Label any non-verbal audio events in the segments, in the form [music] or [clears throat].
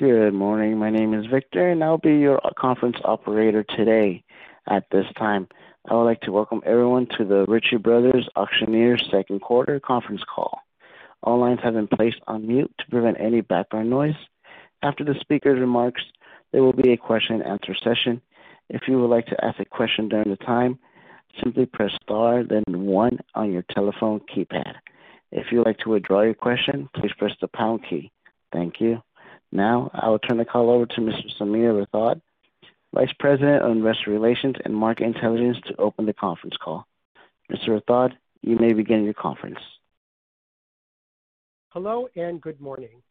Good morning. My name is Victor, and I'll be your conference operator today. At this time, I would like to welcome everyone to the Ritchie Bros. Auctioneers second quarter conference call. All lines have been placed on mute to prevent any background noise. After the speaker's remarks, there will be a question and answer session. If you would like to ask a question during the time, simply press star then one on your telephone keypad. If you would like to withdraw your question, please press the pound key. Thank you. Now, I will turn the call over to Mr. Sameer Rathod, Vice President of Investor Relations and Market Intelligence, to open the conference call. Mr. Rathod, you may begin your conference. Hello, and good morning,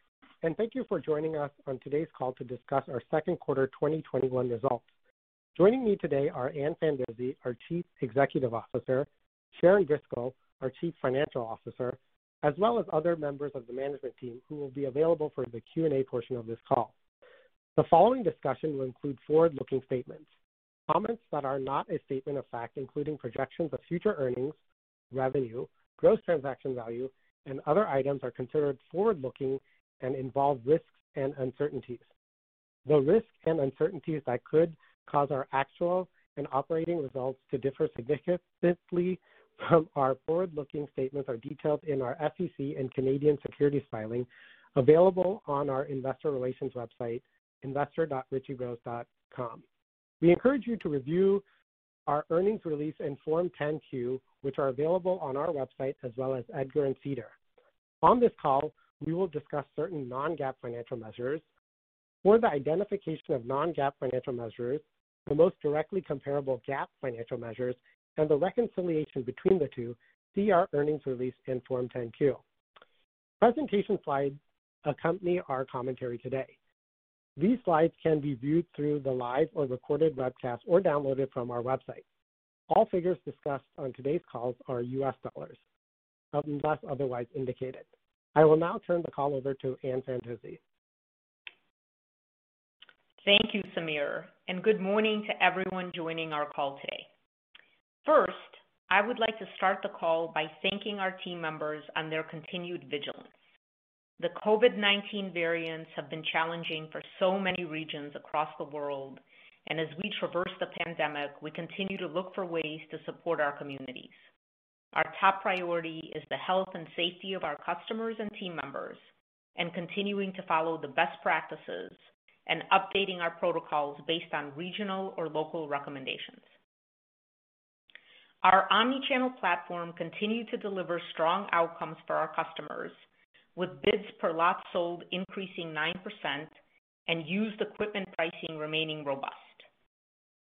and thank you for joining us on today's call to discuss our second quarter 2021 results. Joining me today are Ann Fandozzi, our Chief Executive Officer, Sharon Driscoll, our Chief Financial Officer, as well as other members of the management team who will be available for the Q&A portion of this call. The following discussion will include forward-looking statements. Comments that are not a statement of fact, including projections of future earnings, revenue, gross transaction value, and other items are considered forward-looking and involve risks and uncertainties. The risks and uncertainties that could cause our actual and operating results to differ significantly Um, our forward-looking statements are detailed in our SEC and Canadian securities filing, available on our investor relations website, investor.ritchiebros.com. We encourage you to review our earnings release and Form 10-Q, which are available on our website as well as EDGAR and SEDAR. On this call, we will discuss certain non-GAAP financial measures. For the identification of non-GAAP financial measures, the most directly comparable GAAP financial measures, and the reconciliation between the two, see our earnings release in Form 10-Q. Presentation slides accompany our commentary today. These slides can be viewed through the live or recorded webcast or downloaded from our website. All figures discussed on today's calls are US dollars, unless otherwise indicated. I will now turn the call over to Ann Fandozzi. Thank you, Sameer, and good morning to everyone joining our call today. First, I would like to start the call by thanking our team members on their continued vigilance. The COVID-19 variants have been challenging for so many regions across the world, and as we traverse the pandemic, we continue to look for ways to support our communities. Our top priority is the health and safety of our customers and team members, and continuing to follow the best practices and updating our protocols based on regional or local recommendations. Our omni-channel platform continued to deliver strong outcomes for our customers, with bids per lot sold increasing 9% and used equipment pricing remaining robust.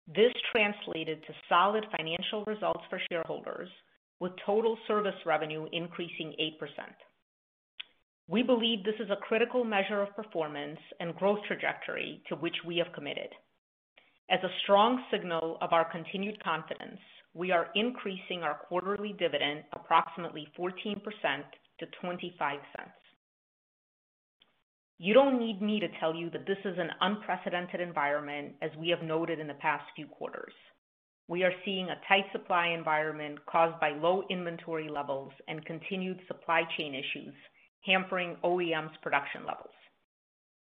This translated to solid financial results for shareholders, with total service revenue increasing 8%. We believe this is a critical measure of performance and growth trajectory to which we have committed. As a strong signal of our continued confidence, we are increasing our quarterly dividend approximately 14% to $0.25. You don't need me to tell you that this is an unprecedented environment, as we have noted in the past few quarters. We are seeing a tight supply environment caused by low inventory levels and continued supply chain issues hampering OEMs production levels.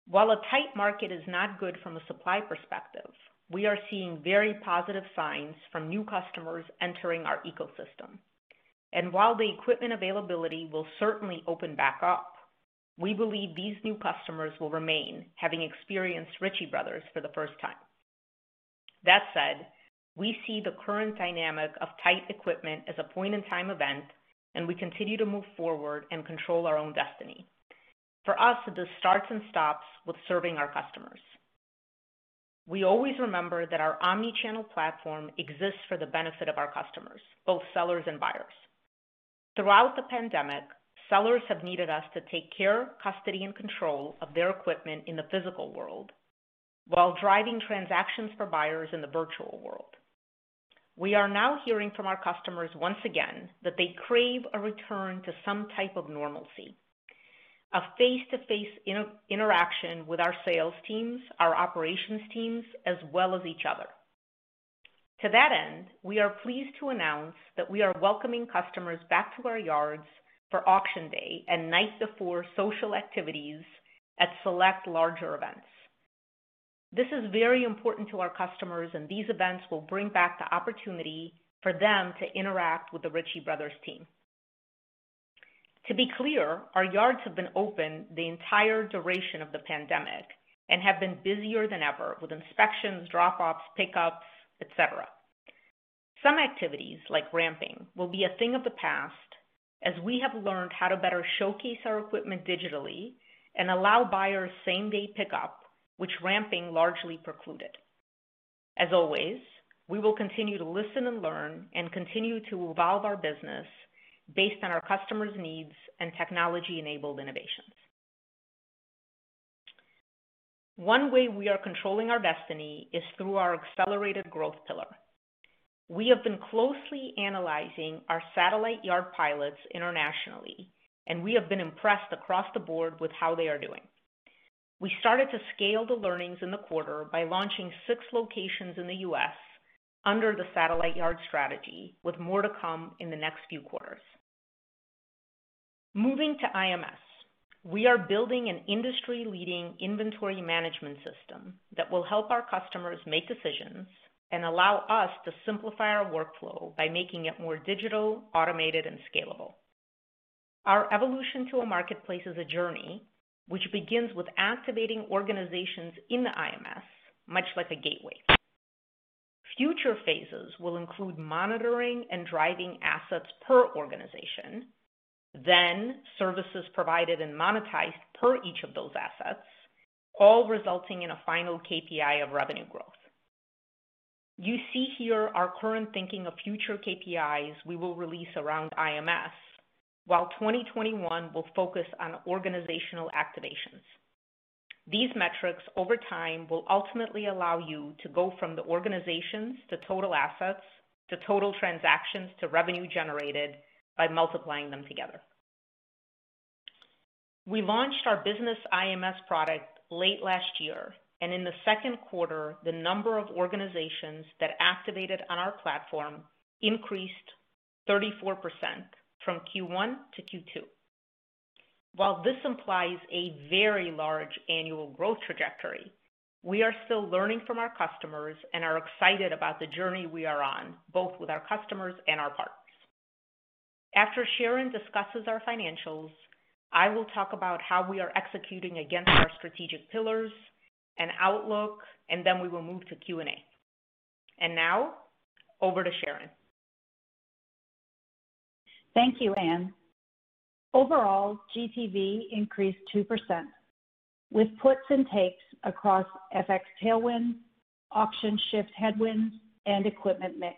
While a tight market is not good from a supply perspective, we are seeing very positive signs from new customers entering our ecosystem. And while the equipment availability will certainly open back up, we believe these new customers will remain, having experienced Ritchie Bros. for the first time. That said, we see the current dynamic of tight equipment as a point-in-time event, and we continue to move forward and control our own destiny. For us, this starts and stops with serving our customers. We always remember that our omni-channel platform exists for the benefit of our customers, both sellers and buyers. Throughout the pandemic, sellers have needed us to take care, custody, and control of their equipment in the physical world, while driving transactions for buyers in the virtual world. We are now hearing from our customers once again that they crave a return to some type of normalcy, a face-to-face interaction with our sales teams, our operations teams, as well as each other. To that end, we are pleased to announce that we are welcoming customers back to our yards for auction day and night before social activities at select larger events. This is very important to our customers, and these events will bring back the opportunity for them to interact with the Ritchie Brothers team. To be clear, our yards have been open the entire duration of the pandemic and have been busier than ever with inspections, drop-offs, pickups, et cetera. Some activities, like ramping, will be a thing of the past as we have learned how to better showcase our equipment digitally and allow buyers same-day pickup, which ramping largely precluded. As always, we will continue to listen and learn and continue to evolve our business based on our customers' needs and technology-enabled innovations. One way we are controlling our destiny is through our accelerated growth pillar. We have been closely analyzing our satellite yard pilots internationally, and we have been impressed across the board with how they are doing. We started to scale the learnings in the quarter by launching six locations in the U.S. under the satellite yard strategy, with more to come in the next few quarters. Moving to IMS, we are building an industry-leading inventory management system that will help our customers make decisions and allow us to simplify our workflow by making it more digital, automated, and scalable. Our evolution to a marketplace is a journey which begins with activating organizations in the IMS, much like a gateway. Future phases will include monitoring and driving assets per organization, then services provided and monetized per each of those assets, all resulting in a final KPI of revenue growth. You see here our current thinking of future KPIs we will release around IMS, while 2021 will focus on organizational activations. These metrics over time will ultimately allow you to go from the organizations to total assets, to total transactions, to revenue generated by multiplying them together. We launched our business IMS product late last year, and in the second quarter, the number of organizations that activated on our platform increased 34% from Q1 to Q2. While this implies a very large annual growth trajectory, we are still learning from our customers and are excited about the journey we are on, both with our customers and our partners. After Sharon discusses our financials, I will talk about how we are executing against our strategic pillars and outlook, and then we will move to Q&A. Now, over to Sharon. Thank you, Ann. Overall, GTV increased 2%, with puts and takes across FX tailwinds, auction shift headwinds, and equipment mix.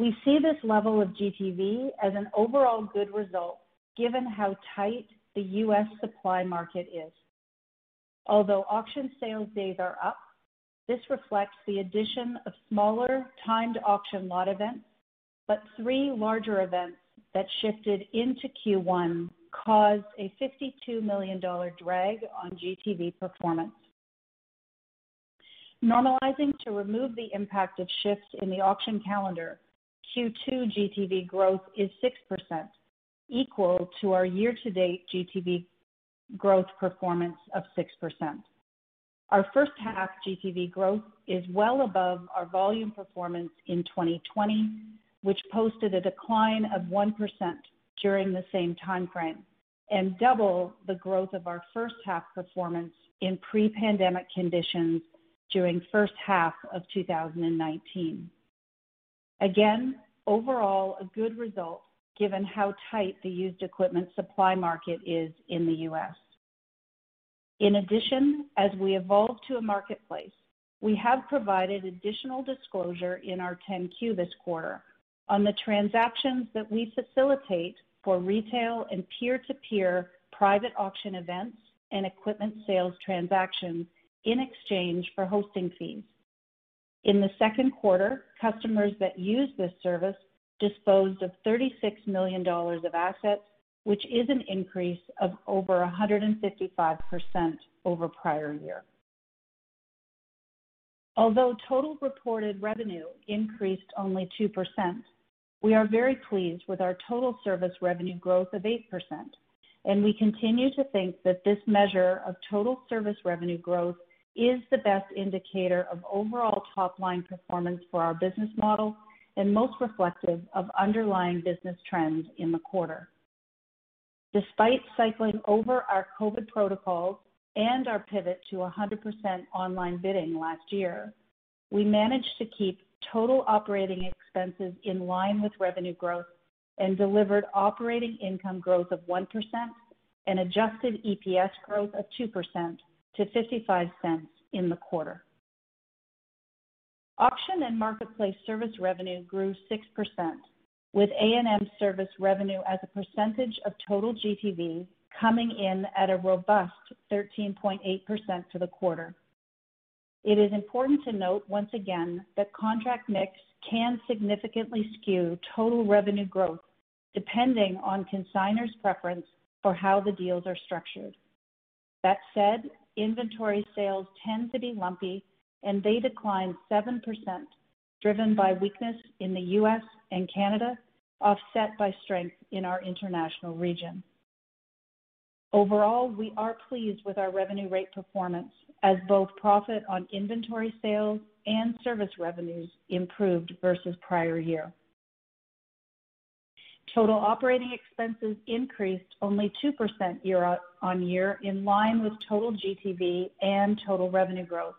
We see this level of GTV as an overall good result given how tight the U.S. supply market is. Although auction sales days are up, this reflects the addition of smaller timed auction lot events, but three larger events that shifted into Q1 caused a $52 million drag on GTV performance. Normalizing to remove the impact of shifts in the auction calendar, Q2 GTV growth is 6%, equal to our year-to-date GTV growth performance of 6%. Our first half GTV growth is well above our volume performance in 2020, which posted a decline of 1% during the same timeframe, and double the growth of our first half performance in pre-pandemic conditions during first half of 2019. Again, overall, a good result given how tight the used equipment supply market is in the U.S. In addition, as we evolve to a marketplace, we have provided additional disclosure in our 10-Q this quarter on the transactions that we facilitate for retail and peer-to-peer private auction events and equipment sales transactions in exchange for hosting fees. In the second quarter, customers that used this service disposed of $36 million of assets, which is an increase of over 155% over prior year. Although total reported revenue increased only 2%, we are very pleased with our total service revenue growth of 8%, and we continue to think that this measure of total service revenue growth is the best indicator of overall top-line performance for our business model and most reflective of underlying business trends in the quarter. Despite cycling over our COVID protocols and our pivot to 100% online bidding last year, we managed to keep total operating expenses in line with revenue growth and delivered operating income growth of 1% and adjusted EPS growth of 2% to $0.55 in the quarter. Auction and marketplace service revenue grew 6%, with A&M service revenue as a percentage of total GTV coming in at a robust 13.8% for the quarter. It is important to note once again that contract mix can significantly skew total revenue growth depending on consignors' preference for how the deals are structured. That said, inventory sales tend to be lumpy, and they declined 7%, driven by weakness in the U.S. and Canada, offset by strength in our international region. Overall, we are pleased with our revenue rate performance as both profit on inventory sales and service revenues improved versus prior year. Total operating expenses increased only 2% year-on-year, in line with total GTV and total revenue growth.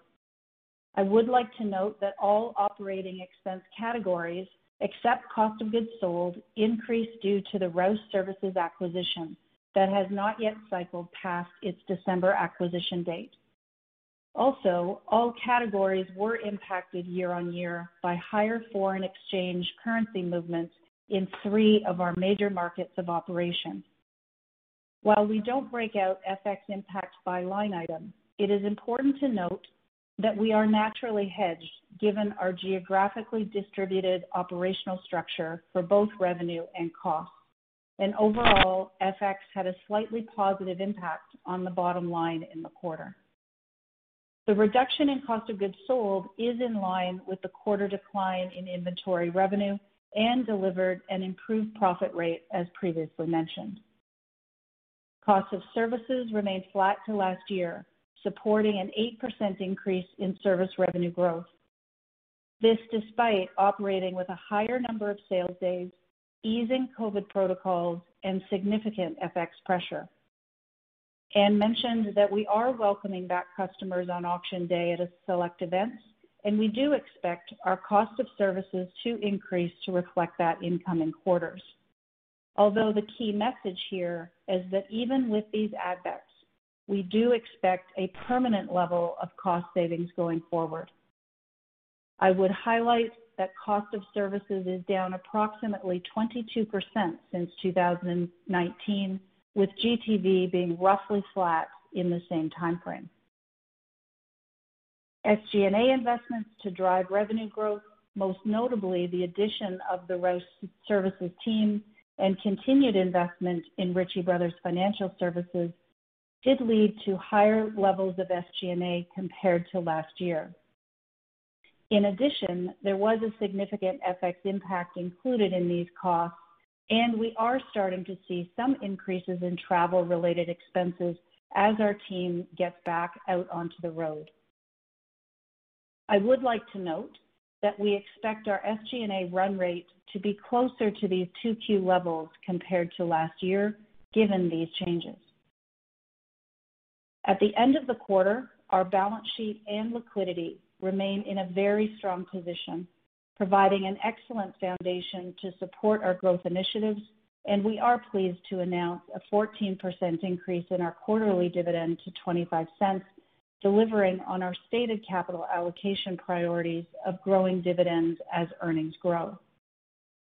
I would like to note that all operating expense categories, except cost of goods sold, increased due to the Rouse Services acquisition that has not yet cycled past its December acquisition date. Also, all categories were impacted year-on-year by higher foreign exchange currency movements in three of our major markets of operation. While we don't break out FX impact by line item, it is important to note that we are naturally hedged given our geographically distributed operational structure for both revenue and cost. And overall, FX had a slightly positive impact on the bottom line in the quarter. The reduction in cost of goods sold is in line with the quarter decline in inventory revenue and delivered an improved profit rate, as previously mentioned. Cost of services remained flat to last year, supporting an 8% increase in service revenue growth. This despite operating with a higher number of sales days, easing COVID protocols, and significant FX pressure. Ann mentioned that we are welcoming back customers on auction day at a select events, and we do expect our cost of services to increase to reflect that in coming quarters. Although the key message here is that even with these add backs, we do expect a permanent level of cost savings going forward. I would highlight that cost of services is down approximately 22% since 2019, with GTV being roughly flat in the same timeframe. SG&A investments to drive revenue growth, most notably the addition of the Rouse Services team and continued investment in Ritchie Bros. Financial Services, did lead to higher levels of SG&A compared to last year. In addition, there was a significant FX impact included in these costs, and we are starting to see some increases in travel-related expenses as our team gets back out onto the road. I would like to note that we expect our SG&A run rate to be closer to these 2Q levels compared to last year, given these changes. At the end of the quarter, our balance sheet and liquidity remain in a very strong position, providing an excellent foundation to support our growth initiatives, and we are pleased to announce a 14% increase in our quarterly dividend to $0.25, delivering on our stated capital allocation priorities of growing dividends as earnings grow.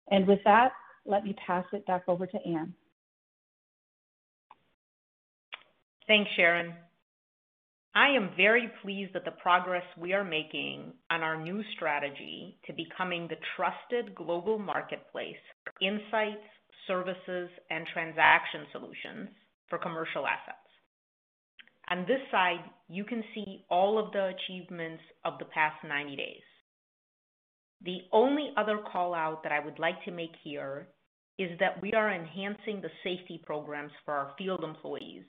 And with that, let me pass it back over to Ann. Thanks, Sharon. I am very pleased at the progress we are making on our new strategy to becoming the trusted global marketplace for insights, services, and transaction solutions for commercial assets. On this side, you can see all of the achievements of the past 90 days. The only other call-out that I would like to make here is that we are enhancing the safety programs for our field employees,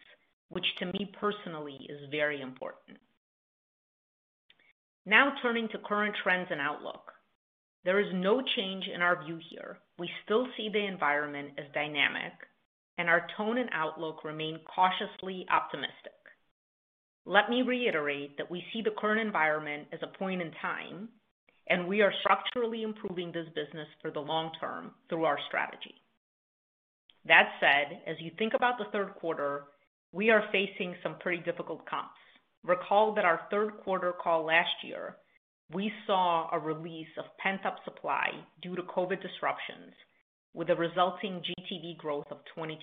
which to me personally is very important. Now turning to current trends and outlook. There is no change in our view here. We still see the environment as dynamic, and our tone and outlook remain cautiously optimistic. Let me reiterate that we see the current environment as a point in time, and we are structurally improving this business for the long term through our strategy. That said, as you think about the third quarter, we are facing some pretty difficult comps. Recall that our third quarter call last year, we saw a release of pent-up supply due to COVID disruptions with a resulting GTV growth of 22%.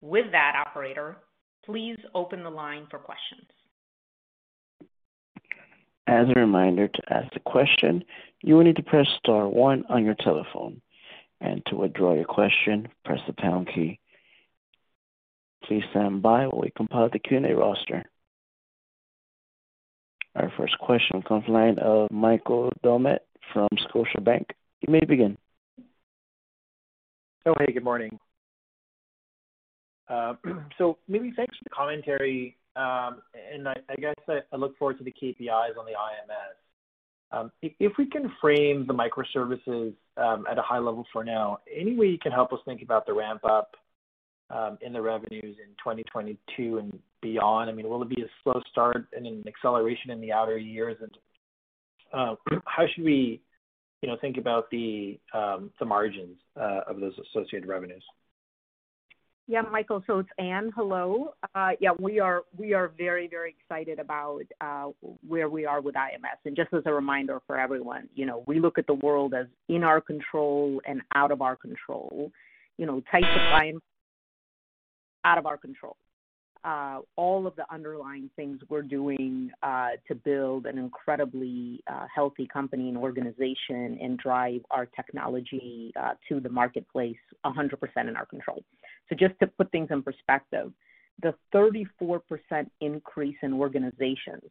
With that, operator, please open the line for questions. As a reminder, to ask a question, you will need to press star one on your telephone. And to withdraw your question, press the pound key. Please stand by while we compile the Q&A roster. Our first question comes from the line of Michael Doumet from Scotiabank. You may begin. Oh, hey, good morning. Uh, [clears throat] so maybe thanks for the commentary. Um, and I guess I look forward to the KPIs on the IMS. Um, if we can frame the microservices um, at a high level for now, any way you can help us think about the ramp up in the revenues in 2022 and beyond? I mean, will it be a slow start and an acceleration in the outer years? And uh, [clears throat] how should we, you know, think about the um the margins uh, of those associated revenues? Yeah, Michael. So it's Ann. Hello. Uh, yeah, we are we are very very excited about uh, where we are with IMS. And just as a reminder for everyone, you know, we look at the world as in our control and out of our control. You know, tight supply out of our control. Uh, all of the underlying things we're doing to build an incredibly healthy company and organization and drive our technology to the marketplace 100% in our control. So just to put things in perspective, the 34% increase in organizations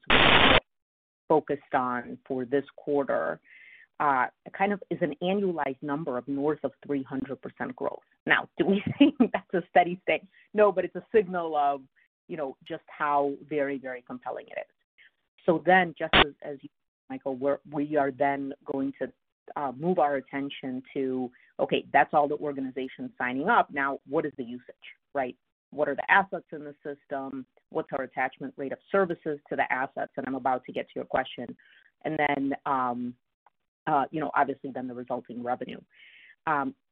focused on for this quarter uh, kind of is an annualized number of north of 300% growth. Now, do we [laughs] think that's a steady state? No, but it's a signal of, you know, just how very, very compelling it is. So then, just as you, Michael, we are then going to move our attention to, okay, that's all the organizations signing up. Now, what is the usage, right? What are the assets in the system? What's our attachment rate of services to the assets? And I'm about to get to your question. And then, um, uh, you know, obviously then the resulting revenue.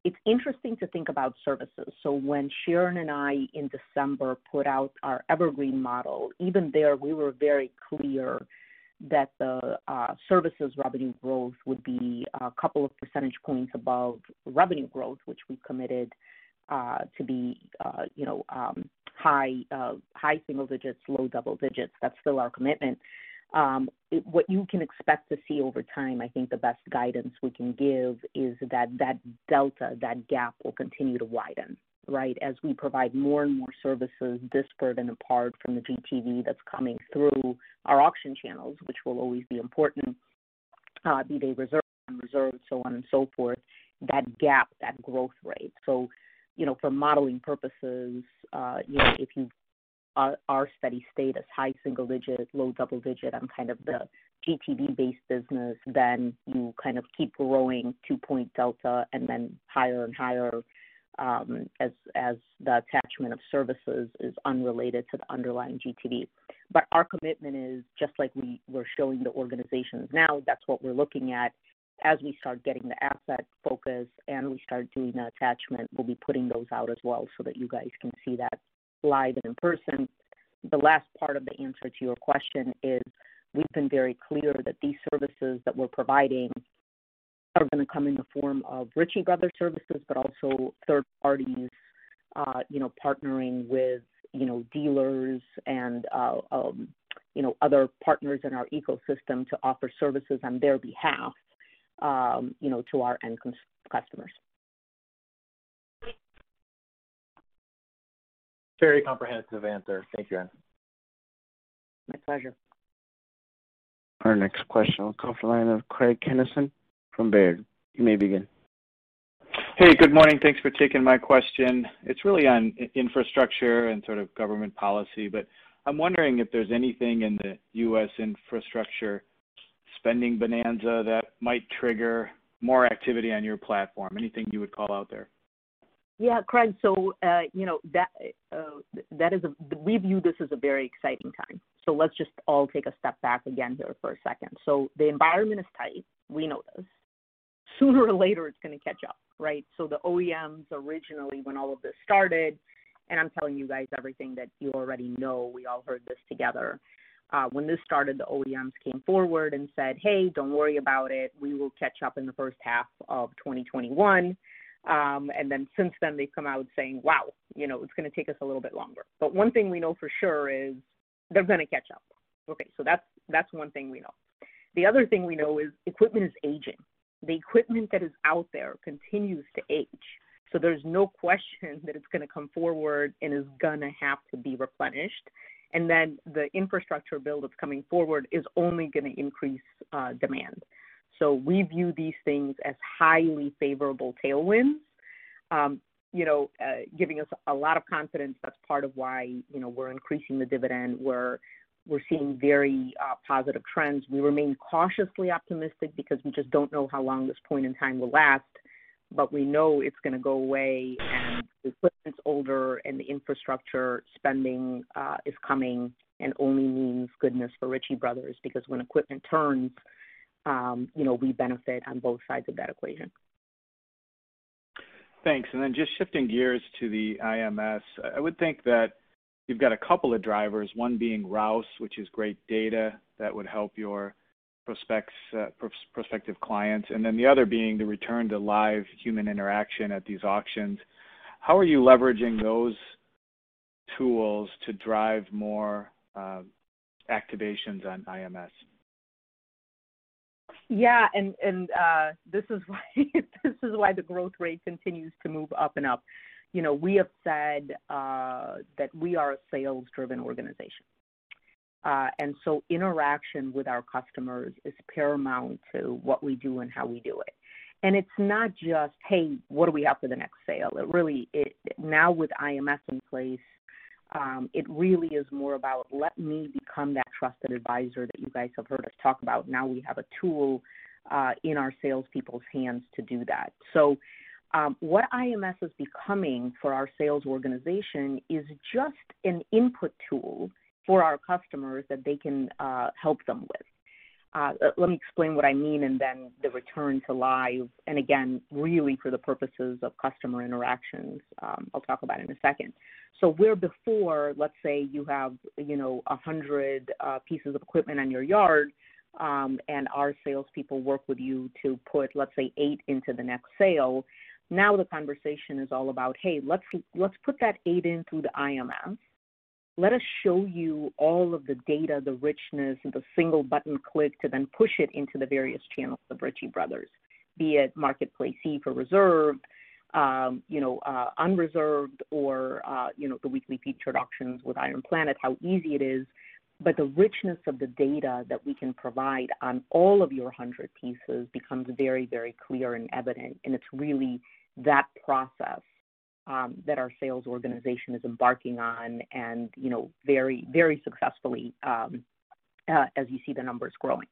It's interesting to think about services. So when Sharon and I in December put out our Evergreen model, even there we were very clear that the services revenue growth would be a couple of percentage points above revenue growth, which we committed to be, you know, um, high high single digits, low double digits. That's still our commitment. um, What you can expect to see over time, I think the best guidance we can give is that that delta, that gap will continue to widen, right? As we provide more and more services disparate and apart from the GTV that's coming through our auction channels, which will always be important, be they reserved, unreserved, so on and so forth, that gap, that growth rate. So, you know, for modeling purposes, uh, you know, if you are our steady state is high single digit, low double digit on kind of the GTV-based business, then you kind of keep growing two-point delta and then higher and higher, Um, as as the attachment of services is unrelated to the underlying GTV. But our commitment is just like we were showing the organizations now, that's what we're looking at. As we start getting the asset focus and we start doing the attachment, we'll be putting those out as well so that you guys can see that live and in person. The last part of the answer to your question is we've been very clear that these services that we're providing are gonna come in the form of Ritchie Brothers services, but also third parties, you know, partnering with you know, dealers and uh, um, you know, other partners in our ecosystem to offer services on their behalf, um, you know, to our end customers. Very comprehensive answer. Thank you, Ann. My pleasure. Our next question will come from the line of Craig Kennison from Baird. You may begin. Hey, good morning. Thanks for taking my question. It's really on infrastructure and sort of government policy, but I'm wondering if there's anything in the U.S. infrastructure spending bonanza that might trigger more activity on your platform. Anything you would call out there? Yeah, Craig. So, uh, you know, that uh, that is a we view this as a very exciting time. So let's just all take a step back again here for a second. So the environment is tight. We know this. Sooner or later, it's going to catch up, right? So the OEMs originally, when all of this started, and I'm telling you guys everything that you already know. We all heard this together. Uh, when this started, the OEMs came forward and said, "Hey, don't worry about it. We will catch up in the first half of 2021." Um, and then since then, they've come out saying, wow, you know, it's going to take us a little bit longer. But one thing we know for sure is they're going to catch up. Okay, so that's that's one thing we know. The other thing we know is equipment is aging. The equipment that is out there continues to age. So there's no question [laughs] that it's going to come forward and is going to have to be replenished. And then the infrastructure bill that's coming forward is only going to increase uh, demand. So we view these things as highly favorable tailwinds, um, you know, uh, giving us a lot of confidence. That's part of why, you know, we're increasing the dividend. We're we're seeing very uh, positive trends. We remain cautiously optimistic because we just don't know how long this point in time will last, but we know it's going to go away and the equipment's older and the infrastructure spending uh, is coming and only means goodness for Ritchie Brothers because when equipment turns, um, you know, we benefit on both sides of that equation. Thanks. And then just shifting gears to the IMS, I would think that you've got a couple of drivers, one being Rouse, which is great data that would help your prospects, uh, prospective clients, and then the other being the return to live human interaction at these auctions. How are you leveraging those tools to drive more uh, activations on IMS? Yeah, and and uh, this is [laughs] why this is why the growth rate continues to move up and up. You know, we have said uh, that we are a sales-driven organization, uh, and so interaction with our customers is paramount to what we do and how we do it. And it's not just, hey, what do we have for the next sale? It really, now with IMS in place, um, it really is more about let me become that trusted advisor that you guys have heard us talk about. Now we have a tool uh, in our salespeople's hands to do that. So, um, what IMS is becoming for our sales organization is just an input tool for our customers that they can uh, help them with. Uh, let me explain what I mean and then the return to live. And again, really for the purposes of customer interactions, um, I'll talk about in a second. So where before, let's say you have, you know, a hundred uh, pieces of equipment on your yard, um, and our salespeople work with you to put, let's say, eight into the next sale. Now the conversation is all about, hey, let's let's put that eight in through the IMS. Let us show you all of the data, the richness, the single button click to then push it into the various channels of Ritchie Brothers, be it Marketplace E for reserved, um, you know, uh, unreserved or, uh, you know, the weekly featured auctions with IronPlanet, how easy it is. But the richness of the data that we can provide on all of your 100 pieces becomes very, very clear and evident. And it's really that process um, that our sales organization is embarking on and, you know, very, very successfully um, uh, as you see the numbers growing.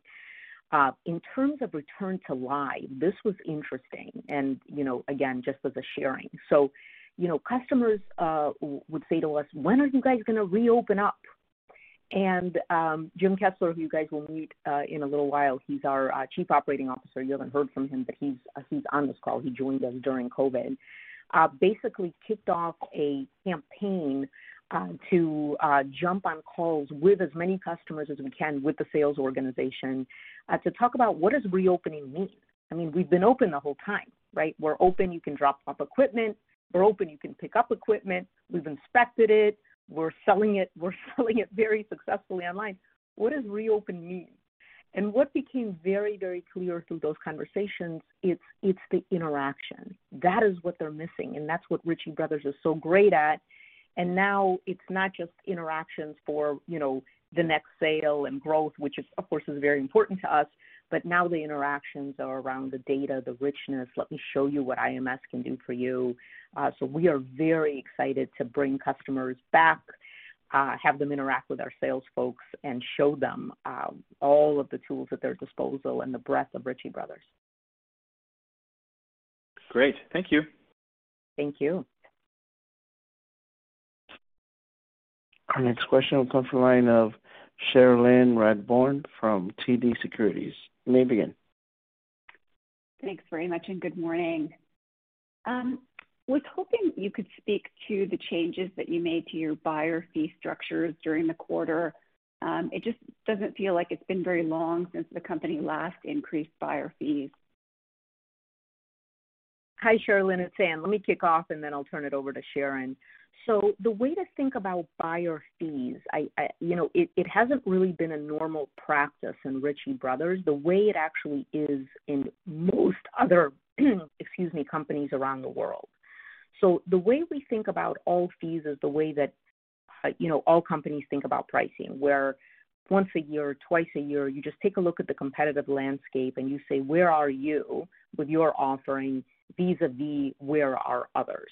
Uh, in terms of return to live, this was interesting, and you know, again, just as a sharing. So, you know, customers uh, would say to us, "When are you guys going to reopen up?" And um, Jim Kessler, who you guys will meet uh, in a little while, he's our uh, chief operating officer. You haven't heard from him, but he's uh, he's on this call. He joined us during COVID. Uh, basically, kicked off a campaign uh, to uh, jump on calls with as many customers as we can with the sales organization to talk about what does reopening mean. I mean, we've been open the whole time, right? We're open. You can drop off equipment. We're open. You can pick up equipment. We've inspected it. We're selling it [laughs] we're selling it very successfully online. What does reopen mean? And what became very, very clear through those conversations, it's it's the interaction. That is what they're missing, and that's what Ritchie Brothers is so great at. And now it's not just interactions for you know the next sale and growth, which is of course is very important to us, but now the interactions are around the data, the richness. Let me show you what IMS can do for you. Uh, so we are very excited to bring customers back uh, have them interact with our sales folks and show them uh, all of the tools at their disposal and the breadth of Ritchie Brothers. Great. Thank you. Thank you. Our next question will come from the line of Cherilyn Radbourne from TD Securities. You may begin. Thanks very much, and good morning. Was hoping you could speak to the changes that you made to your buyer fee structures during the quarter. Um, it just doesn't feel like it's been very long since the company last increased buyer fees. Hi, Cherilyn, it's Ann. Let me kick off, and then I'll turn it over to Sharon. So the way to think about buyer fees, you know, it, it hasn't really been a normal practice in Ritchie Brothers. The way it actually is in most other, [clears throat] excuse me, companies around the world. So the way we think about all fees is the way that uh, you know all companies think about pricing, where once a year, twice a year, you just take a look at the competitive landscape and you say, where are you with your offering vis-a-vis where are others?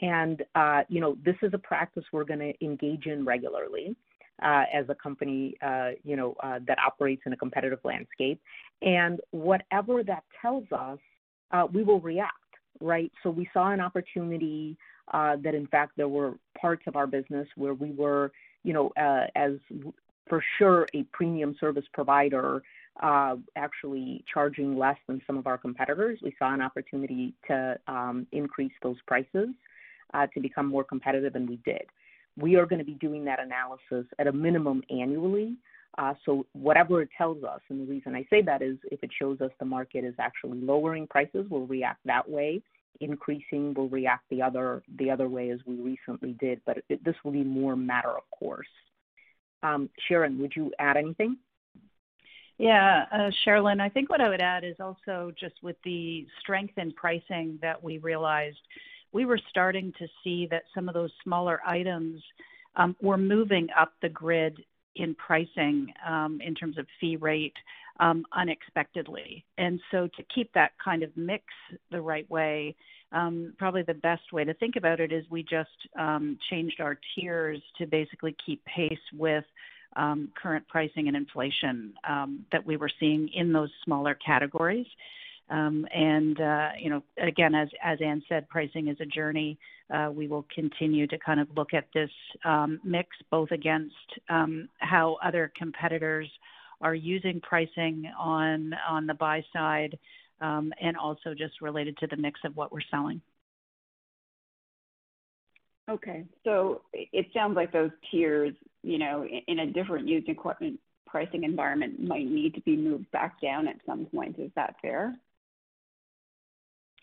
And uh, you know this is a practice we're going to engage in regularly. Uh, as a company, uh, you know, uh, that operates in a competitive landscape. And whatever that tells us, uh, we will react right? So we saw an opportunity uh, that, in fact, there were parts of our business where we were, you know, uh, as for sure a premium service provider, uh, actually charging less than some of our competitors. We saw an opportunity to um, increase those prices uh, to become more competitive, and we did. We are going to be doing that analysis at a minimum annually. Uh, so whatever it tells us, and the reason I say that is if it shows us the market is actually lowering prices, we'll react that way. Increasing, we'll react the other the other way as we recently did. But it, this will be more matter of course. Um, Sharon, would you add anything? Yeah, uh, Cherilyn, I think what I would add is also just with the strength in pricing that we realized, we were starting to see that some of those smaller items um, were moving up the grid in pricing um, in terms of fee rate um, unexpectedly. And so to keep that kind of mix the right way, um, probably the best way to think about it is we just changed our tiers to basically keep pace with current pricing and inflation that we were seeing in those smaller categories. Um, and uh, you know, again, as Ann said, pricing is a journey. Uh, we will continue to kind of look at this um, mix both against um, how other competitors are using pricing on the buy side, and also just related to the mix of what we're selling. Okay, so it sounds like those tiers, you know, in a different used equipment pricing environment, might need to be moved back down at some point. Is that fair?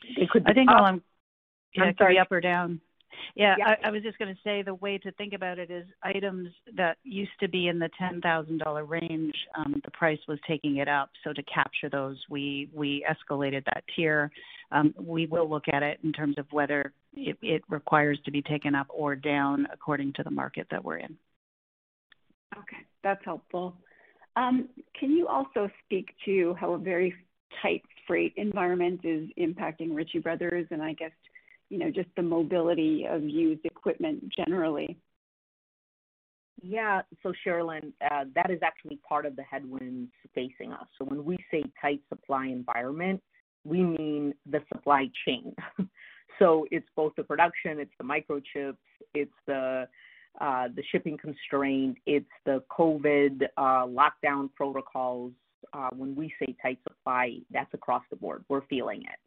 It could. I think up. all I'm. Yeah, I'm be up or down. Yeah, yeah. I, I, was just going to say the way to think about it is items that used to be in the ten thousand dollar range, um, the price was taking it up. So to capture those, we we escalated that tier. Um, we will look at it in terms of whether it, it requires to be taken up or down according to the market that we're in. Okay, that's helpful. Um, can you also speak to how a very tight freight environment is impacting Ritchie Brothers and I guess, you know, just the mobility of used equipment generally? Yeah. So Cherilyn, uh, that is actually part of the headwinds facing us. So when we say tight supply environment, we mean the supply chain. [laughs] so it's both the production, it's the microchips, it's the uh, the shipping constraint, it's the COVID uh, lockdown protocols, uh, when we say tight supply, that's across the board. We're feeling it.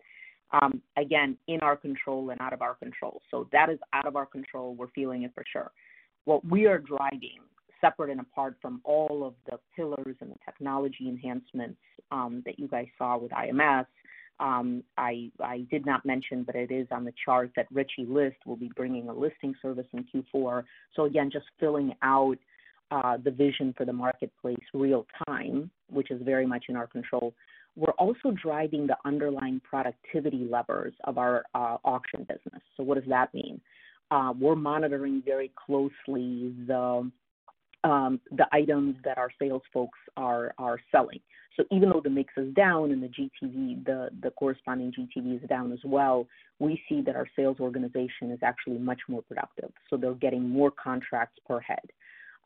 Um, again, in our control and out of our control. So that is out of our control. We're feeling it for sure. What we are driving, separate and apart from all of the pillars and the technology enhancements um, that you guys saw with IMS, Um, I, I did not mention, but it is on the chart that Ritchie List will be bringing a listing service in Q4. So again, just filling out uh, the vision for the marketplace real time, which is very much in our control. We're also driving the underlying productivity levers of our uh, auction business. So what does that mean? Uh, we're monitoring very closely the um, the items that our sales folks are are selling. So even though the mix is down and the GTV, the, the corresponding GTV is down as well, we see that our sales organization is actually much more productive. So they're getting more contracts per head.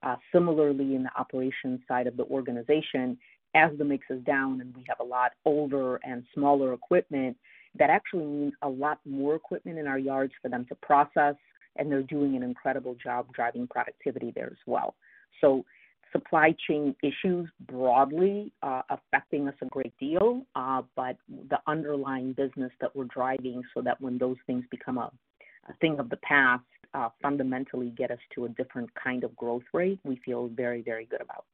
Uh, similarly, in the operations side of the organization, as the mix is down and we have a lot older and smaller equipment, that actually means a lot more equipment in our yards for them to process, and they're doing an incredible job driving productivity there as well. So supply chain issues broadly uh, affecting us a great deal, uh, but the underlying business that we're driving so that when those things become a, a thing of the past, uh, fundamentally get us to a different kind of growth rate, we feel very, very good about.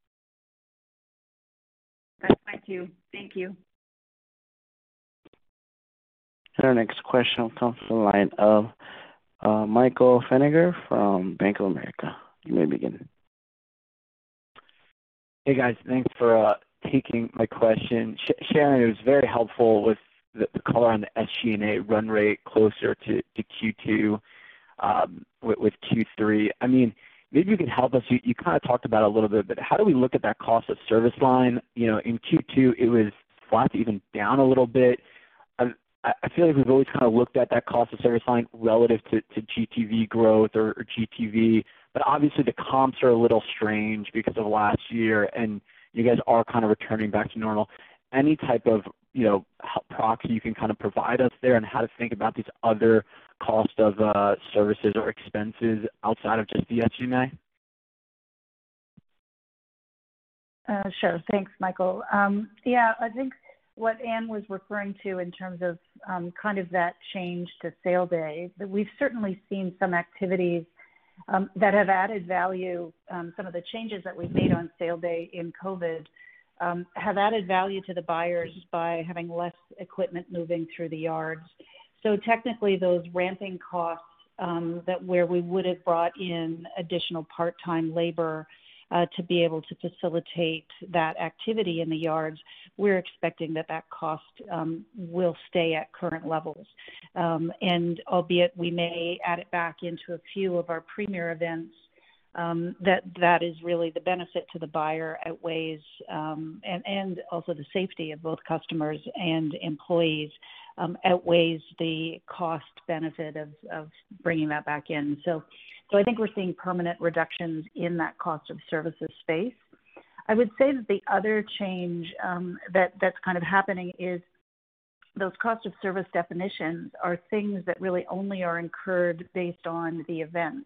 That's my cue. Thank you. Our next question comes from the line of uh, Michael Feniger from Bank of America. You may begin. Hey, guys. Thanks for uh, taking my question. Sharon, it was very helpful with the color on the SG&A run rate closer to Q2 um, Um, with Q3. I mean, maybe you can help us. You kind of talked about it a little bit, but how do we look at that cost of service line? You know, in Q2, it was flat to even down a little bit. I feel like we've always kind of looked at that cost of service line relative to GTV growth or GTV. But obviously the comps are a little strange because of last year, and you guys are kind of returning back to normal. Any type of, you know, proxy you can kind of provide us there on how to think about these other cost of uh, services or expenses outside of just the SG&A? Uh, sure. Thanks, Michael. Um, yeah, I think what Ann was referring to in terms of um, kind of that change to sale day, that we've certainly seen some activities um, that have added value. Um, some of the changes that we've made on sale day in COVID um, have added value to the buyers by having less equipment moving through the yards. So technically, those ramping costs um, that where we would have brought in additional part-time labor uh, to be able to facilitate that activity in the yards, we're expecting that that cost um, will stay at current levels. Um, and albeit we may add it back into a few of our premier events, um, that that is really the benefit to the buyer outweighs um, and, and also the safety of both customers and employees um, outweighs the cost benefit of, of bringing that back in. So so I think we're seeing permanent reductions in that cost of services space. I would say that the other change um, that that's kind of happening is those cost of service definitions are things that really only are incurred based on the event.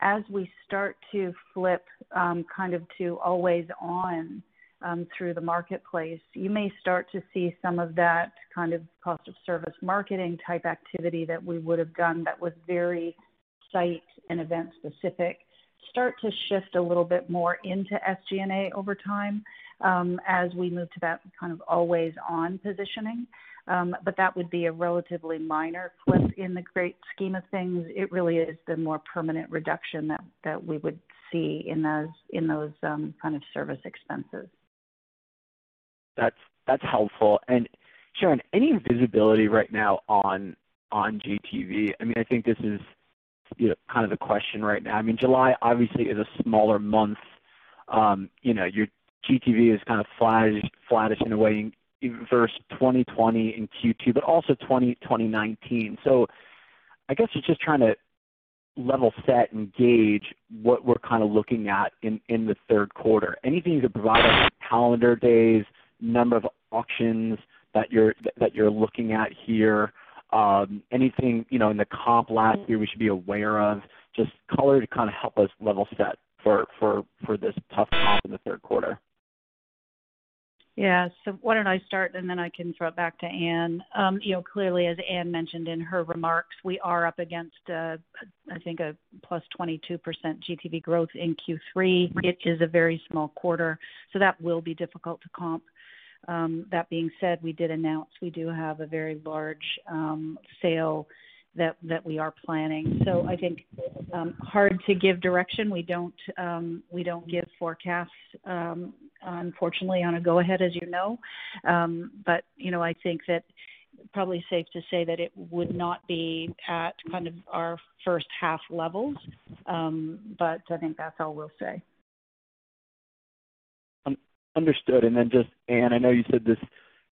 As we start to flip um, kind of to always on um, through the marketplace, you may start to see some of that kind of cost of service marketing type activity that we would have done that was very site and event specific start to shift a little bit more into SG&A over time um, as we move to that kind of always on positioning. Um, but that would be a relatively minor flip in the great scheme of things. It really is the more permanent reduction that, that we would see in those in those um, kind of service expenses. That's that's helpful. And Sharon, any visibility right now on on GTV? I mean, I think this is you know, kind of the question right now. I mean, July obviously is a smaller month. Um, you know, your GTV is kind of flattish, flattish in a way versus 2020 in Q2, but also 20, 2019. So I guess it's just trying to level set and gauge what we're kind of looking at in, the third quarter. Anything you could provide us, calendar days, number of auctions that you're that you're looking at here, um, anything, you know, in the comp last year we should be aware of? Just color to kind of help us level set for this tough comp in the third quarter. Yeah. So why don't I start, and then I can throw it back to Ann. Um, you know, clearly, as Ann mentioned in her remarks, we are up against, uh, I think, a plus 22% GTV growth in Q3. It is a very small quarter, so that will be difficult to comp. Um, That being said, we did announce we do have a very large um, sale that that we are planning. So I think um, hard to give direction. We don't um, we don't give forecasts, unfortunately, on a go-ahead, as you know. But you know, I think that probably safe to say that it would not be at kind of our first half levels. Um, but I think that's all we'll say. Understood. And then just, Ann, I know you said this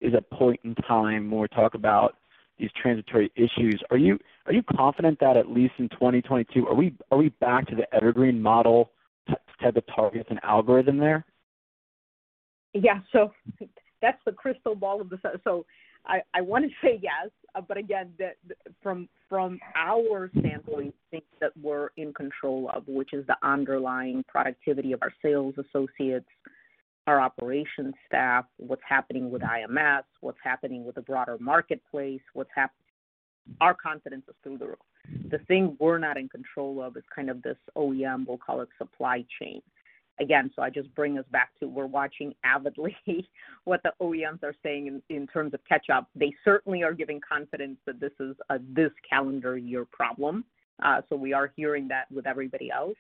is a point in time when we talk about these transitory issues. Are you are you confident that at least in 2022, are we back to the Evergreen Model type of targets and algorithm there? Yeah. So [laughs] that's the crystal ball of the sun. So I I wanna say yes, uh, but again, from from our standpoint, things that we're in control of, which is the underlying productivity of our sales associates, our operations staff, what's happening with IMS, what's happening with the broader marketplace, what's happening. our confidence is through the roof. The thing we're not in control of is kind of this OEM, we'll call it supply chain. Again, so I just bring us back to we're watching [laughs] avidly what the OEMs are saying in terms of catch up. They certainly are giving confidence that this is a this calendar year problem. Uh, so we are hearing that with everybody else.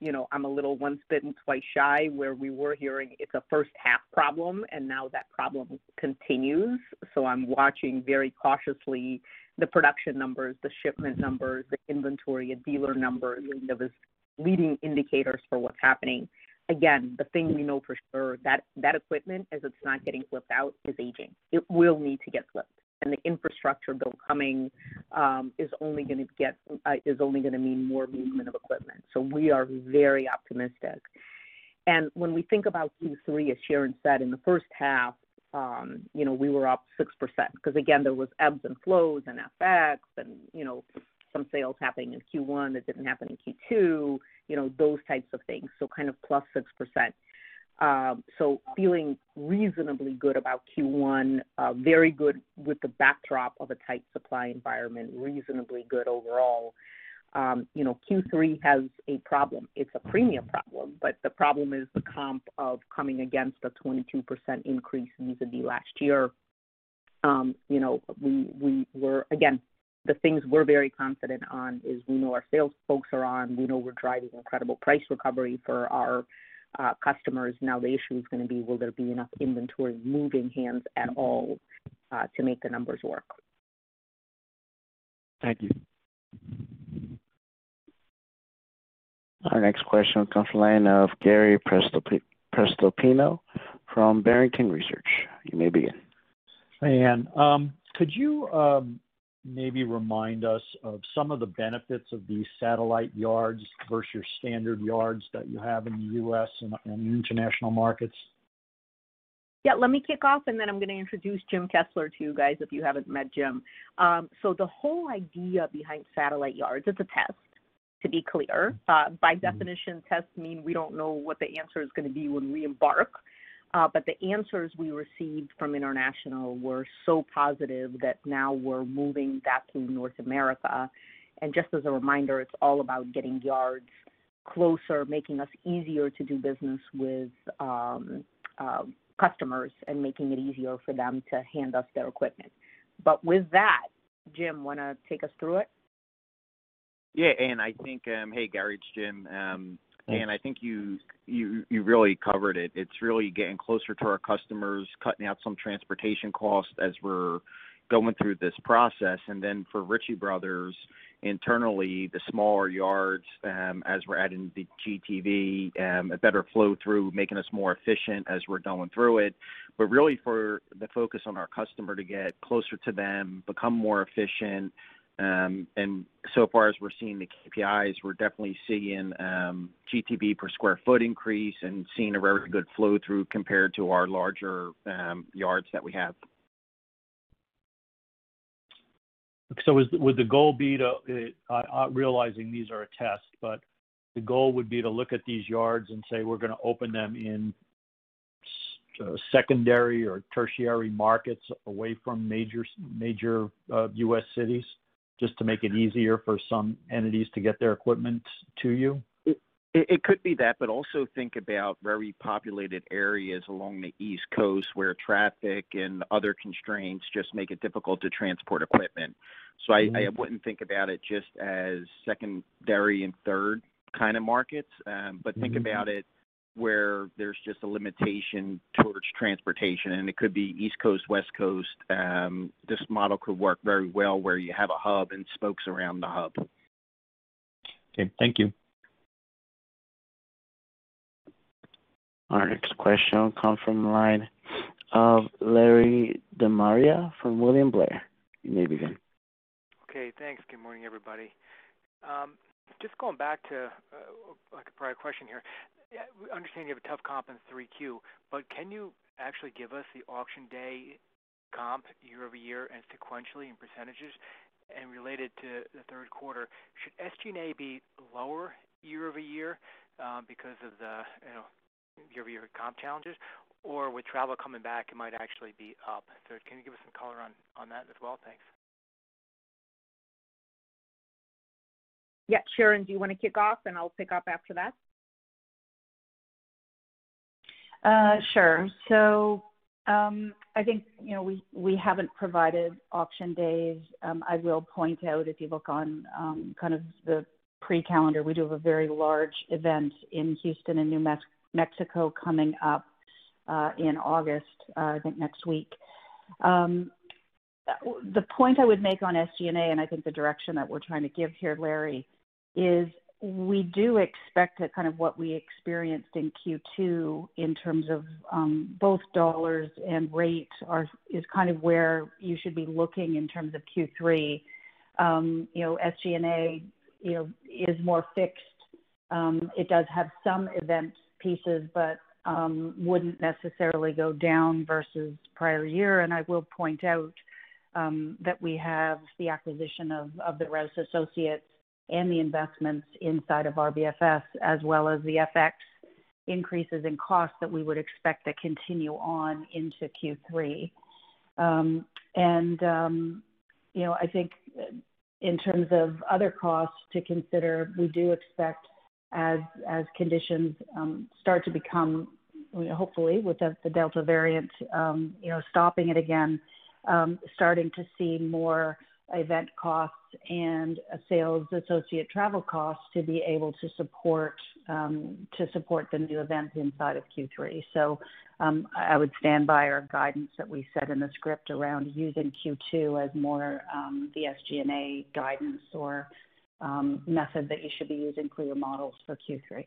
You know, I'm a little once bitten, twice shy, where we were hearing it's a first half problem, and now that problem continues. So I'm watching very cautiously the production numbers, the shipment numbers, the inventory and dealer numbers, leading indicators for what's happening. Again, the thing we know for sure, that that equipment, as it's not getting flipped out, is aging. It will need to get flipped. And the infrastructure bill coming is only gonna get uh, is only going to mean more movement of equipment. So we are very optimistic. And when we think about Q3, as Sharon said, in the first half, you know, we were up 6% because again, there was ebbs and flows and FX and, you know, some sales happening in Q1 that didn't happen in Q2, you know, those types of things. So kind of +6%. Um, so feeling reasonably good about Q1, uh, very good with the backdrop of a tight supply environment, reasonably good overall. Um, You know, Q3 has a problem. It's a premium problem, but the problem is the comp of coming against a 22% increase vis-a-vis last year. Um, You know, we we were again, the things we're very confident on is we know our sales folks are on, we know we're driving incredible price recovery for our uh, customers. Now, the issue is gonna be, will there be enough inventory moving hands at all uh, to make the numbers work? Thank you. Our next question comes from the line of Gary Prestopino from Barrington Research. You may begin. Hey, Ann. Um, could you um, maybe remind us of some of the benefits of these satellite yards versus your standard yards that you have in the U.S. and international markets? Yeah, let me kick off, and then I'm gonna introduce Jim Kessler to you guys if you haven't met Jim. Um, so the whole idea behind satellite yards, it's a test, to be clear. By definition, tests mean we don't know what the answer is gonna be when we embark. Uh, the answers we received from international were so positive that now we're moving that to North America. And just as a reminder, it's all about getting yards closer, making us easier to do business with um, uh, customers and making it easier for them to hand us their equipment. But with that, Jim, wanna take us through it? Yeah. and I think. Um, hey, Gary, it's Jim. Um, Ann, I think you you you really covered it. It's really getting closer to our customers, cutting out some transportation costs as we're going through this process. And then for Ritchie Brothers, internally, the smaller yards, um, as we're adding the GTV, um, a better flow through, making us more efficient as we're going through it. But really for the focus on our customer to get closer to them, become more efficient. Um, so far as we're seeing the KPIs, we're definitely seeing um, GTV per square foot increase and seeing a very good flow through compared to our larger um, yards that we have. So, would the goal be to, uh, realizing these are a test, but the goal would be to look at these yards and say, we're gonna open them in uh, secondary or tertiary markets away from major major uh, U.S. cities, just to make it easier for some entities to get their equipment to you? It, it could be that, but also think about very populated areas along the East Coast where traffic and other constraints just make it difficult to transport equipment. So I, I wouldn't think about it just as secondary and third kind of markets, um, but think Mhm. about it where there's just a limitation towards transportation, and it could be East Coast, West Coast. Um, this model could work very well where you have a hub and spokes around the hub. Okay, thank you. Our next question will come from the line of Larry DeMaria from William Blair. You may begin. Okay, thanks. Good morning, everybody. Um, just going back to uh, like a prior question here. We understand you have a tough comp in 3Q, but can you actually give us the auction day comp year-over-year and sequentially in percentages? And Related to the third quarter, should SG&A be lower year-over-year uh, because of the, you know, year-over-year comp challenges? Or with travel coming back, it might actually be up. So Can you give us some color on that as well? Thanks. Yeah. Sharon, do you want to kick off, and I'll pick up after that? Uh, sure. So um, I think you know we we haven't provided auction days. Um, I will point out if you look on um, kind of the pre-calendar, we do have a very large event in Houston and New Mex- Mexico coming up uh, in August. Uh, I think next week. Um, the point I would make on SG&A, and I think the direction that we're trying to give here, Larry, is we do expect that kind of what we experienced in Q2 in terms of um, both dollars and rate is kind of where you should be looking in terms of Q3. Um, you know, SG&A, you know, is more fixed. Um, it does have some event pieces, but wouldn't necessarily go down versus prior year. And I will point out that we have the acquisition of, of the Rouse Associates and the investments inside of RBFS, as well as the FX increases in costs that we would expect to continue on into Q3. Um, and, um, you know, I think in terms of other costs to consider, we do expect as as conditions um, start to become, you know, hopefully with the, the Delta variant, um, you know, stopping it again, um, starting to see more event costs and sales associate travel costs to be able to support um, to support the new events inside of Q3. So um, I would stand by our guidance that we set in the script around using Q2 as more um, the SG&A guidance or um, method that you should be using for your models for Q3.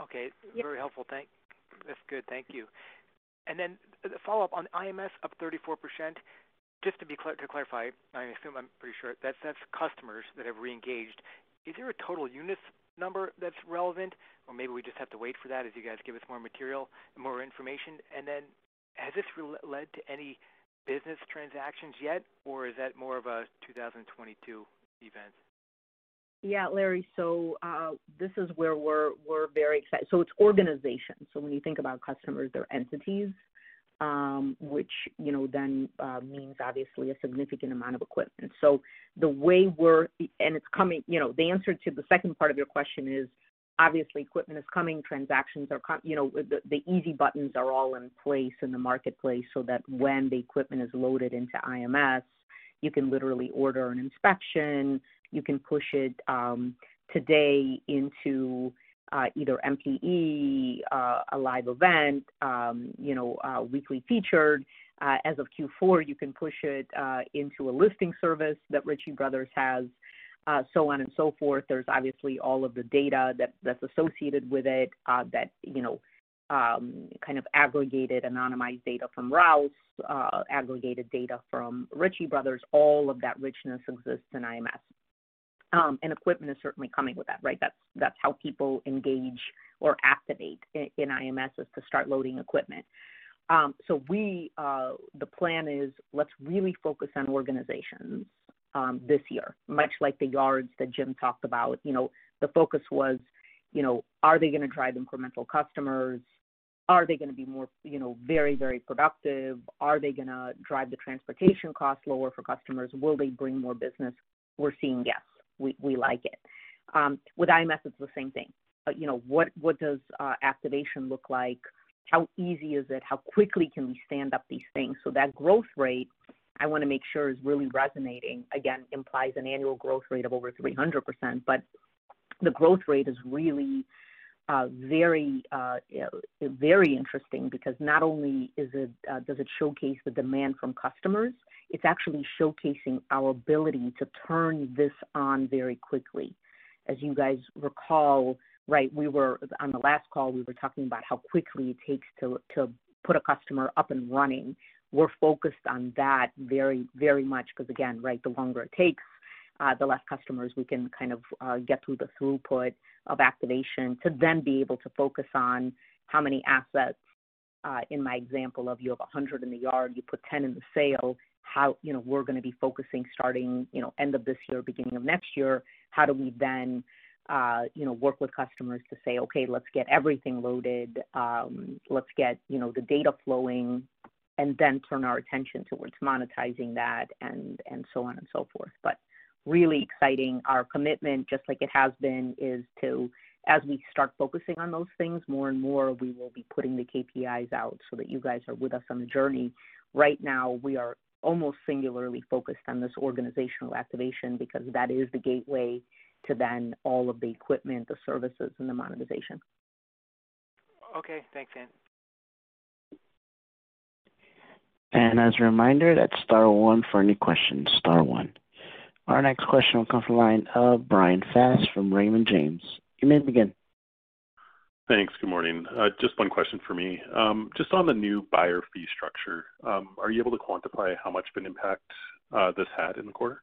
Okay, very helpful. Thank. That's good. Thank you. And then the follow up on IMS up 34 percent just to be clear, to clarify, I assume I'm pretty sure that's customers that have reengaged. Is there a total units number that's relevant, or maybe we just have to wait for that as you guys give us more material, more information? And then, has this led to any business transactions yet, or is that more of a 2022 event? Yeah, Larry. So uh, this is where we're very excited. So it's organizations. So when you think about customers, they're entities which you know then uh, means obviously a significant amount of equipment. So the way we're and it's coming, you know, the answer to the second part of your question is obviously equipment is coming, transactions are, you know, the, the easy buttons are all in place in the marketplace so that when the equipment is loaded into IMS, you can literally order an inspection, you can push it um, today into uh, either MPE, uh, a live event, um, you know, uh, weekly featured. Uh, as of Q4, you can push it uh, into a listing service that Ritchie Brothers has, uh, so on and so forth. There's obviously all of the data that, that's associated with it that, you know, um, kind of aggregated, anonymized data from Rouse, aggregated data from Ritchie Brothers. All of that richness exists in IMS. Um, and equipment is certainly coming with that, right? That's that's how people engage or activate in, in IMS is to start loading equipment. Um, so we, uh, the plan is let's really focus on organizations um, this year, much like the yards that Jim talked about. You know, the focus was, you know, are they going to drive incremental customers? Are they going to be more, you know, very, very productive? Are they going to drive the transportation costs lower for customers? Will they bring more business? We're seeing yes we, we like it. Um, with IMS, it's the same thing. Uh, you know, what what does uh, activation look like? How easy is it? How quickly can we stand up these things? So that growth rate, I wanna make sure is really resonating. Again, implies an annual growth rate of over 300%, but the growth rate is really uh, very, very interesting because not only is it does it showcase the demand from customers, it's actually showcasing our ability to turn this on very quickly. As you guys recall, right, we were on the last call, we were talking about how quickly it takes to to put a customer up and running. We're focused on that very, very much because again, right, the longer it takes, uh, the less customers we can kind of uh, get through the throughput of activation to then be able to focus on how many assets, uh, in my example of you have 100 in the yard, you put 10 in the sale, how, you know, we're gonna be focusing starting, you know, end of this year, beginning of next year, how do we then, uh, you know, work with customers to say, "Okay, let's get everything loaded, um, let's get, you know, the data flowing, and then turn our attention towards monetizing that," and so on and so forth. But really exciting. Our commitment, just like it has been, is to, as we start focusing on those things more and more, we will be putting the KPIs out so that you guys are with us on the journey. Right now, we are almost singularly focused on this organizational activation because that is the gateway to then all of the equipment, the services, and the monetization. Okay. Thanks, Ann. And as a reminder, that's star one for any questions, star one. Our next question will come from the line of Brian Fast from Raymond James. You may begin. Thanks. Good morning. Uh, just one question for me. Um, just on the new buyer fee structure, um, are you able to quantify how much of an impact uh, this had in the quarter?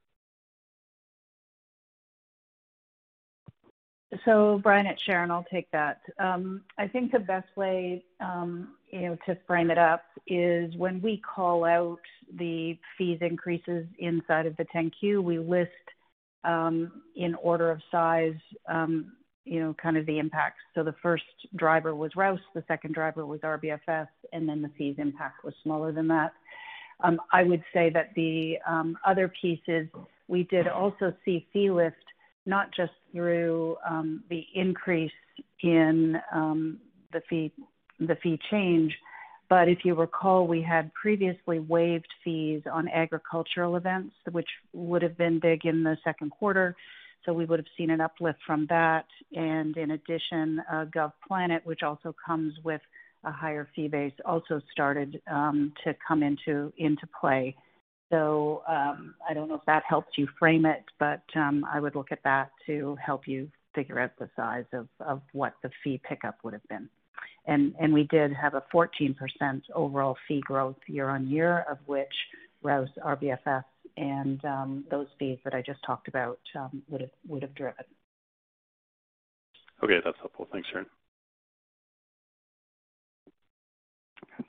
So Brian it's Sharon. I'll take that. Um, I think the best way, you know, to frame it up is when we call out the fees increases inside of the 10-Q, we list in order of size, you know, kind of the impacts. So the first driver was Rouse, the second driver was RBFS, and then the fees impact was smaller than that. Um, I would say that the um, other pieces, we did also see fee lift, not just through um, the increase in the fee the fee change, but if you recall, we had previously waived fees on agricultural events, which would have been big in the second quarter. So we would have seen an uplift from that. And in addition, uh, GovPlanet, which also comes with a higher fee base, also started um, to come into into play. So um, I don't know if that helps you frame it, but um, I would look at that to help you figure out the size of, of what the fee pickup would have been. And, and we did have a 14% overall fee growth year-on-year, of which Rouse, RBFS, and um, those fees that I just talked about um, would have driven. Okay. That's helpful. Thanks, Sharon.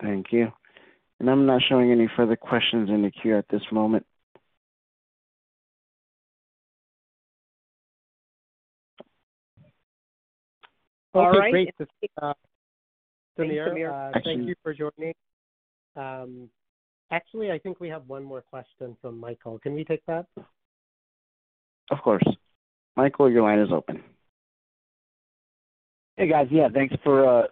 Thank you. And I'm not showing any further questions in the queue at this moment. All right. Okay, great. Uh, Samir, uh, thank you for joining. Um, Actually, I think we have one more question from Michael. Can we take that? Of course. Michael, your line is open. Hey, guys. Yeah, thanks for uh,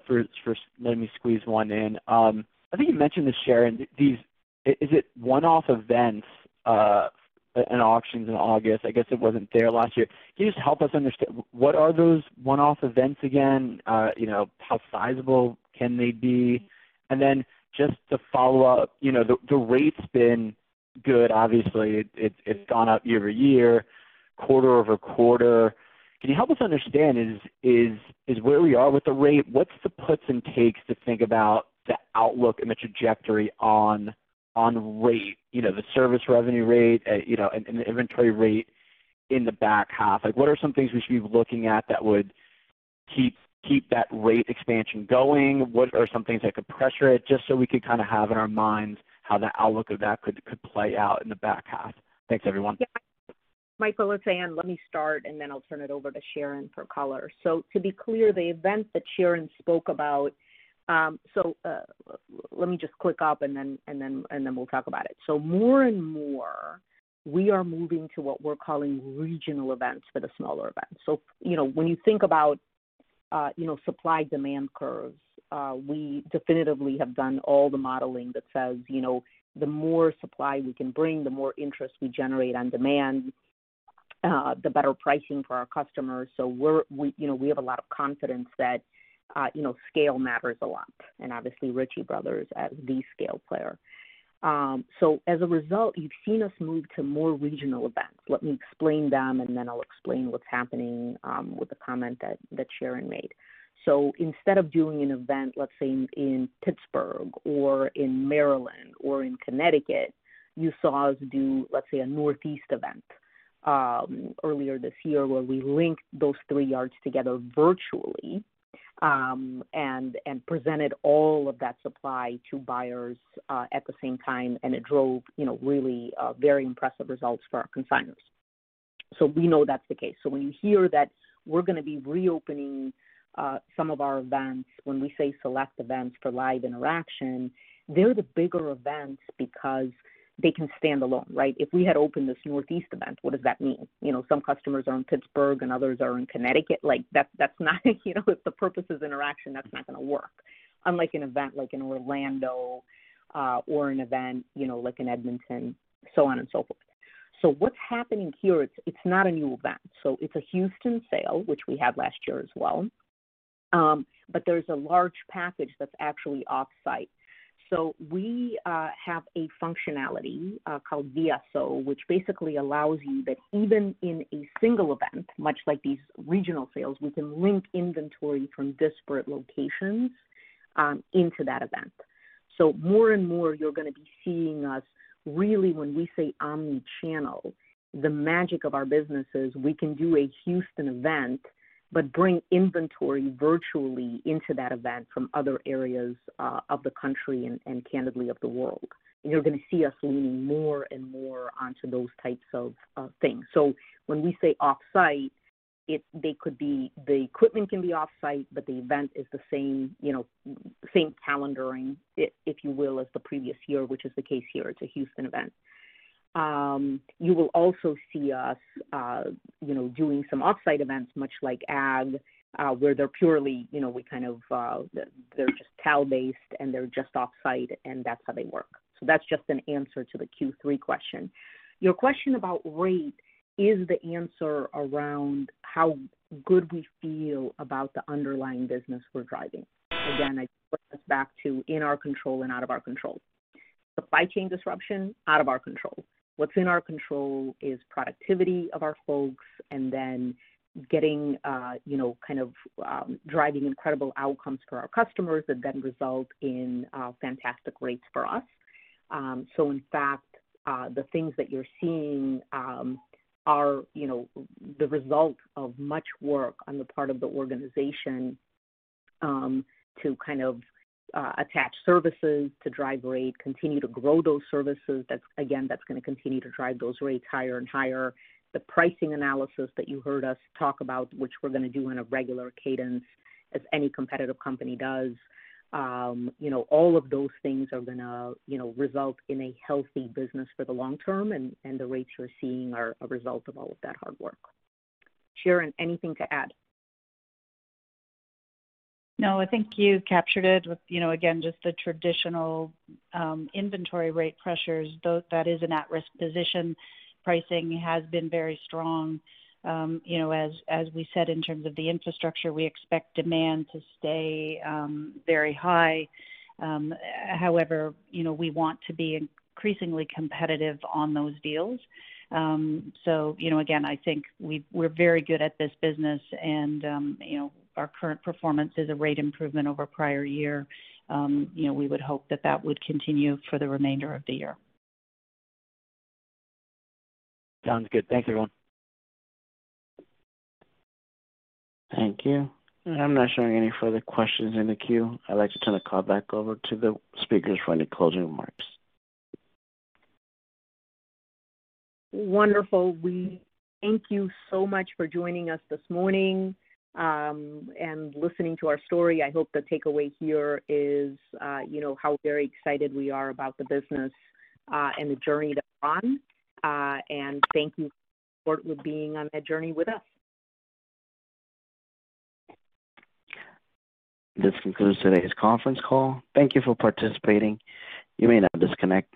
letting me squeeze one in. Um, I think you mentioned this, Sharon. Is it one-off events uh, and auctions in August? I guess it wasn't there last year. Can you just help us understand what are those one-off events again? Uh, you know, how sizable can they be? And Then just to follow up, you know, the rate's been good. Obviously, it's gone up year-over-year, quarter-over-quarter. Can you help us understand is, is, is where we are with the rate? What's the puts and takes to think about the outlook and the trajectory on on rate? You know, the service revenue rate, uh, you know, and the inventory rate in the back half. Like, what are some things we should be looking at that would keep that rate expansion going? What are some things that could pressure it? Just so we could kind of have in our minds how the outlook of that could play out in the back half. Thanks, everyone. Yeah. Michael, it's Ann. Let me start, and then I'll turn it over to Sharon for color. So to be clear, the event that Sharon spoke about, um, so uh, let me just click up and then we'll talk about it. So more and more, we are moving to what we're calling regional events for the smaller events. So you know, when you think about Uh, you know, supply-demand curves. Uh, we definitively have done all the modeling that says, you know, the more supply we can bring, the more interest we generate on demand, uh, the better pricing for our customers. So we're, we, you know, we have a lot of confidence that, you know, scale matters a lot, and obviously Ritchie Bros. as the scale player. Um, as a result, you've seen us move to more regional events. Let me explain them, and then I'll explain what's happening um, with the comment that Sharon made. So instead of doing an event, let's say in Pittsburgh or in Maryland or in Connecticut, you saw us do, let's say, a Northeast event um, earlier this year, where we linked those three yards together virtually, and and presented all of that supply to buyers uh, at the same time, and it drove, you know, really uh, very impressive results for our consignors. So we know that's the case. So when you hear that we're gonna be reopening uh, some of our events, when we say select events for live interaction, they're the bigger events because they can stand alone, right? If we had opened this Northeast event, what does that mean? You know, some customers are in Pittsburgh and others are in Connecticut. Like, that, that's not, [laughs] you know, if the purpose is interaction, that's not gonna work. Unlike an event like in Orlando, or an event, you know, like in Edmonton, so on and so forth. So what's happening here, it's it's not a new event. So it's a Houston sale, which we had last year as well. Um, But there's a large package that's actually off-site. So we uh, have a functionality uh, called VSO, which basically allows you that even in a single event, much like these regional sales, we can link inventory from disparate locations um, into that event. So more and more, you're gonna be seeing us really, when we say omni-channel, the magic of our business is we can do a Houston event, but bring inventory virtually into that event from other areas uh, of the country and candidly of the world. And you're gonna see us leaning more and more onto those types of things. So when we say off-site, they could be the equipment can be off-site, but the event is the same, you know, same calendaring, if you will, as the previous year, which is the case here. It's a Houston event. Um, you will also see us, uh, you know, doing some off-site events, much like AG, uh, where they're purely, you know, we kind of, uh, they're just TAL-based, and they're just off-site, and that's how they work. So that's just an answer to the Q3 question. Your question about rate is the answer around how good we feel about the underlying business we're driving. Again, I put this back to in our control and out of our control. Supply chain disruption, out of our control. What's in our control is productivity of our folks and then getting, uh, you know, kind of, um, driving incredible outcomes for our customers that then result in uh, fantastic rates for us. Um, so, in fact, uh, the things that you're seeing um, are, you know, the result of much work on the part of the organization um, to kind of Uh, attach services to drive rate, continue to grow those services. That's again that's gonna continue to drive those rates higher and higher. The pricing analysis that you heard us talk about, which we're gonna do on a regular cadence as any competitive company does, um, you know, all of those things are gonna, you know, result in a healthy business for the long term, and the rates you're seeing are a result of all of that hard work. Sharon, anything to add? No, I think you captured it with, you know, again, just the traditional um, inventory rate pressures. Though that is an at-risk position. Pricing has been very strong. Um, you know, as as we said, in terms of the infrastructure, we expect demand to stay um, very high. However, you know, we want to be increasingly competitive on those deals. Um, so, you know, again, I think we we're very good at this business and, you know, our current performance is a rate improvement over prior year. Um, you know, we would hope that that would continue for the remainder of the year. Sounds good. Thanks, everyone. Thank you. I'm not showing any further questions in the queue. I'd like to turn the call back over to the speakers for any closing remarks. Wonderful. We thank you so much for joining us this morning, and listening to our story. I hope the takeaway here is, uh, you know, how very excited we are about the business, uh, and the journey that we're on. Uh, and thank you for being on that journey with us. This concludes today's conference call. Thank you for participating. You may now disconnect.